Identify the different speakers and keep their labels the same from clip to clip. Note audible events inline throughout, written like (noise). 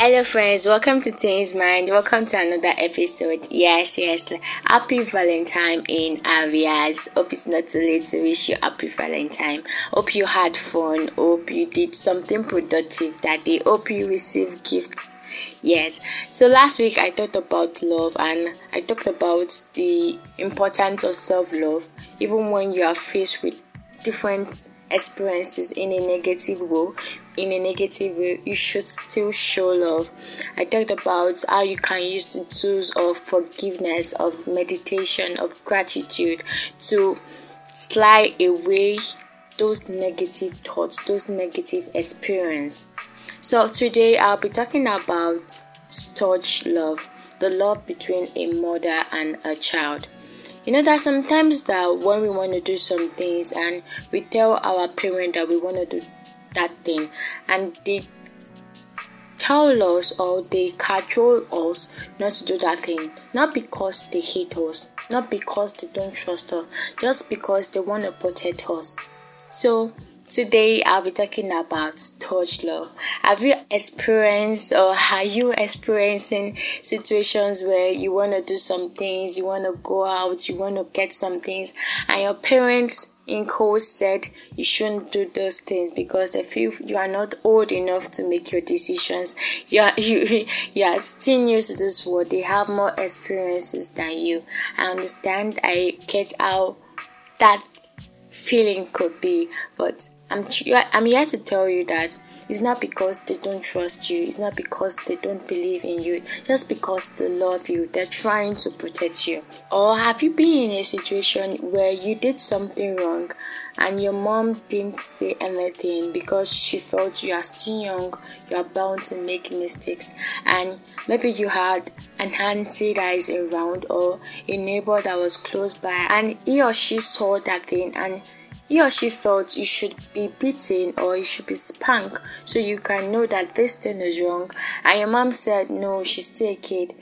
Speaker 1: Hello, friends. Welcome to Teens Mind. Welcome to another episode. Yes, yes. Happy Valentine in Avias. Hope it's not too late to wish you happy Valentine. Hope you had fun. Hope you did something productive that day. Hope you received gifts. Yes. So last week I talked about love and I talked about the importance of self love, even when you are faced with different experiences in a negative way in a negative way you should still show love. I talked about how you can use the tools of forgiveness of meditation of gratitude to slide away those negative thoughts those negative experiences so today i'll be talking about touch love the love between a mother and a child. You know that sometimes that when we want to do some things and we tell our parent that we want to do that thing. And they tell us or they cajole us not to do that thing. Not because they hate us not because they don't trust us just because they want to protect us. So Today I'll be talking about touch love. Have you experienced or are you experiencing situations where you want to do some things, you want to go out, you want to get some things, and your parents in court said you shouldn't do those things because they feel you are not old enough to make your decisions. (laughs) You are you you are still new to this world. They have more experiences than you. I understand. I get how that feeling could be, but I'm I'm here to tell you that it's not because they don't trust you, it's not because they don't believe in you, just because they love you, they're trying to protect you. Or have you been in a situation where you did something wrong and your mom didn't say anything because she felt you are still young, you are bound to make mistakes, and maybe you had an auntie that is around or a neighbor that was close by and he or she saw that thing and he or she felt you should be beaten or you should be spanked so you can know that this thing is wrong. And your mom said no she's still a kid.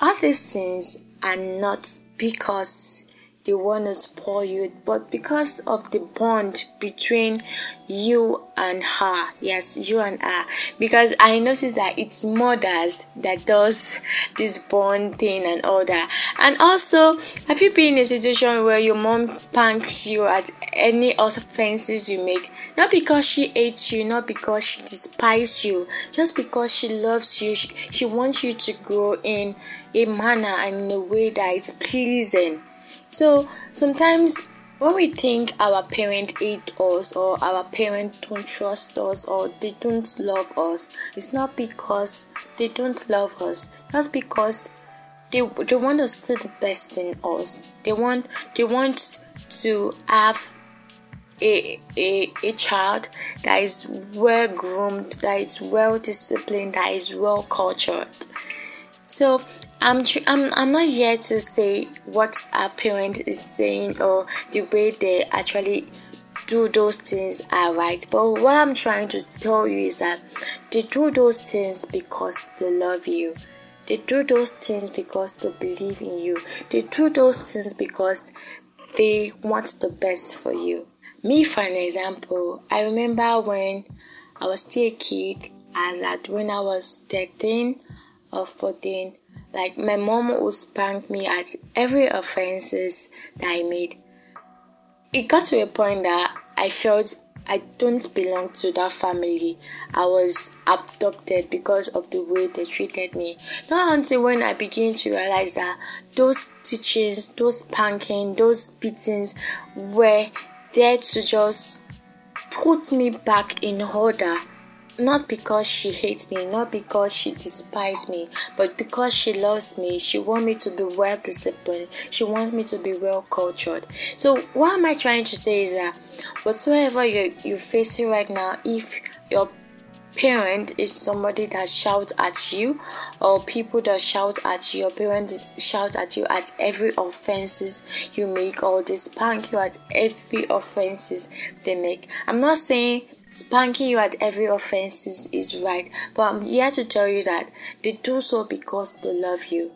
Speaker 1: All these things are not because they want to spoil you, but because of the bond between you and her. Yes, you and her. Because I notice that it's mothers that does this bond thing and all that. And also, have you been in a situation where your mom spanks you at any offenses you make? Not because she hates you, not because she despises you, just because she loves you. She, she wants you to grow in a manner and in a way that is pleasing so sometimes when we think our parent hate us or our parent don't trust us or they don't love us, it's not because they don't love us, just because they they want to see the best in us. They want they want to have a, a, a child that is well groomed, that is well disciplined, that is well cultured. So I'm, I'm I'm not here to say what our parent is saying or the way they actually do those things are right. But what I'm trying to tell you is that they do those things because they love you. They do those things because they believe in you. They do those things because they want the best for you. Me, for an example, I remember when I was still a kid, as at when I was 13 or 14, like my mom would spank me at every offenses that I made. It got to a point that I felt I don't belong to that family. I was abducted because of the way they treated me. Not until when I began to realize that those teachings, those spanking, those beatings were there to just put me back in order not because she hates me, not because she despises me, but because she loves me. She wants me to be well disciplined. She wants me to be well cultured. So what am I trying to say is that whatsoever you're, you're facing right now, if your parent is somebody that shouts at you or people that shout at you your parents shout at you at every offenses you make or they spank you at every offenses they make i'm not saying Spanking you at every offense is, is right, but I'm here to tell you that they do so because they love you.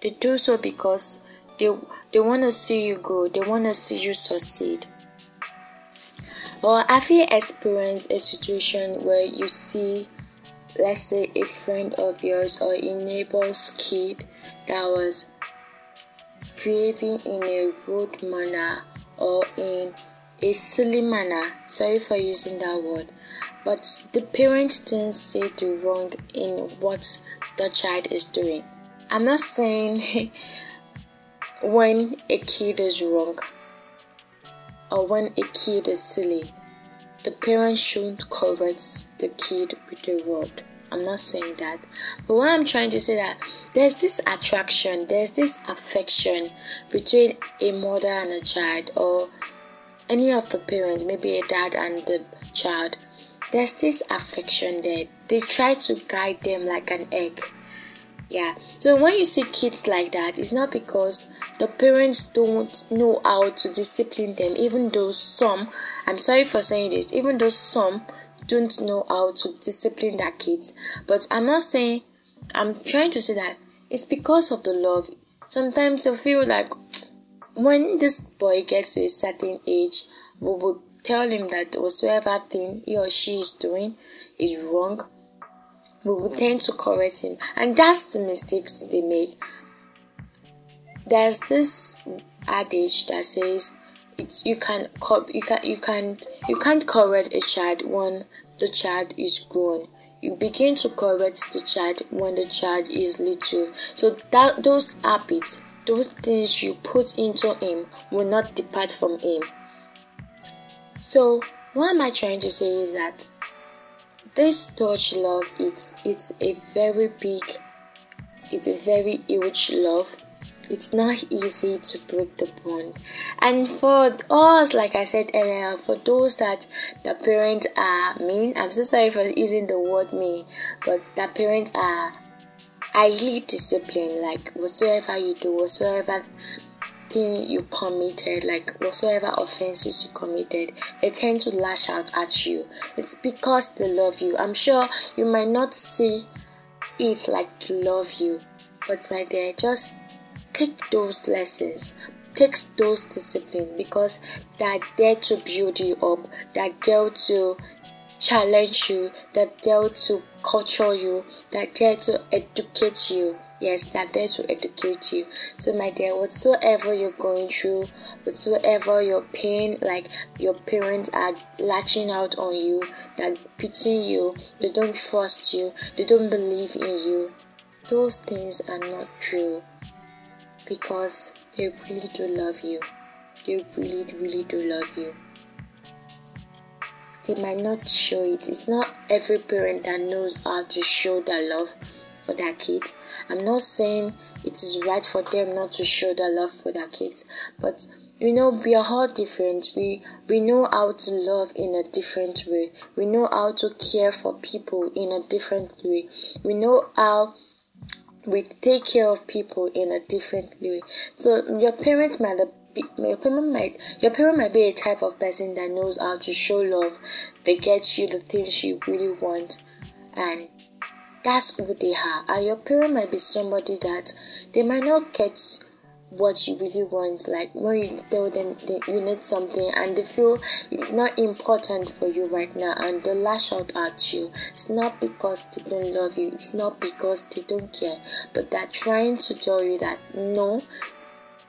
Speaker 1: They do so because they they want to see you grow. They want to see you succeed. Or have you experienced a situation where you see let's say a friend of yours or a neighbor's kid that was behaving in a rude manner or in a silly manner. Sorry for using that word. But the parents didn't see the wrong in what the child is doing. I'm not saying (laughs) when a kid is wrong or when a kid is silly, the parents shouldn't correct the kid with the word. I'm not saying that. But what I'm trying to say that there's this attraction, there's this affection between a mother and a child or any of the parents, maybe a dad and the child. There's this affection there. They try to guide them like an egg. Yeah. So when you see kids like that, it's not because the parents don't know how to discipline them, even though some, I'm sorry for saying this, even though some don't know how to discipline their kids. But I'm not saying, I'm trying to say that it's because of the love. Sometimes they feel like when this boy gets to a certain age, we will tell him that whatsoever thing he or she is doing is wrong. We will tend to correct him, and that's the mistakes they make. There's this adage that says it's you can you can you can't you can't correct a child when the child is grown you begin to correct the child when the child is little so that those habits those things you put into him will not depart from him so what am i trying to say is that this touch love it's it's a very big it's a very huge love it's not easy to break the bond. And for us, like I said earlier, for those that the parents are mean, I'm so sorry for using the word mean, but the parents are highly discipline, Like whatsoever you do, whatsoever thing you committed, like whatsoever offenses you committed, they tend to lash out at you. It's because they love you. I'm sure you might not see it like to love you, but my dear, just take those lessons take those discipline because they're there to build you up they're there to challenge you they're there to culture you they're there to educate you yes they're there to educate you so my dear whatsoever you're going through whatsoever your pain like your parents are latching out on you they're you they don't trust you they don't believe in you those things are not true because they really do love you. They really, really do love you. They might not show it. It's not every parent that knows how to show their love for their kids. I'm not saying it is right for them not to show their love for their kids, but you know we are all different we we know how to love in a different way we know how to care for people in a different way we know how we take care of people in a different way. So your parent might be, your parent might your parent might be a type of person that knows how to show love. They get you the things you really want, and that's who they are. And your parent might be somebody that they might not get what you really want. Like when you tell them that you need something and they feel it's not important for you right now and they lash out at you. It's not because they don't love you, it's not because they don't care, but they're trying to tell you that no,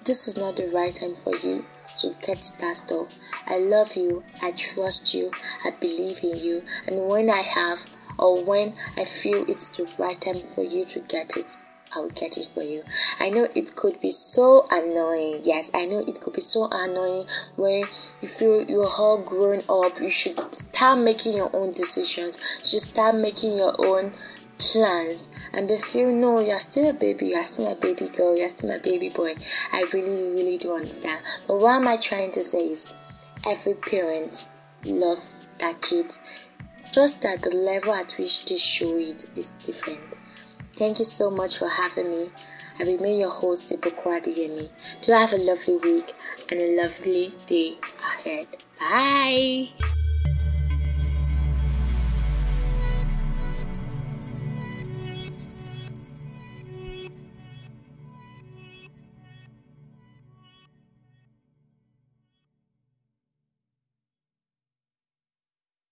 Speaker 1: this is not the right time for you to get that stuff. I love you, I trust you, I believe in you, and when I have or when I feel it's the right time for you to get it, I will get it for you. I know it could be so annoying. Yes, I know it could be so annoying when you feel you're all grown up. You should start making your own decisions. You should start making your own plans and if you know you're still a baby you're still a baby girl you're still a baby boy i really really do understand but what am i trying to say is every parent love their kids just that the level at which they show it is different Thank you so much for having me. I remain your host, Ibukwa Adeyemi. Do have a lovely week and a lovely day ahead. Bye.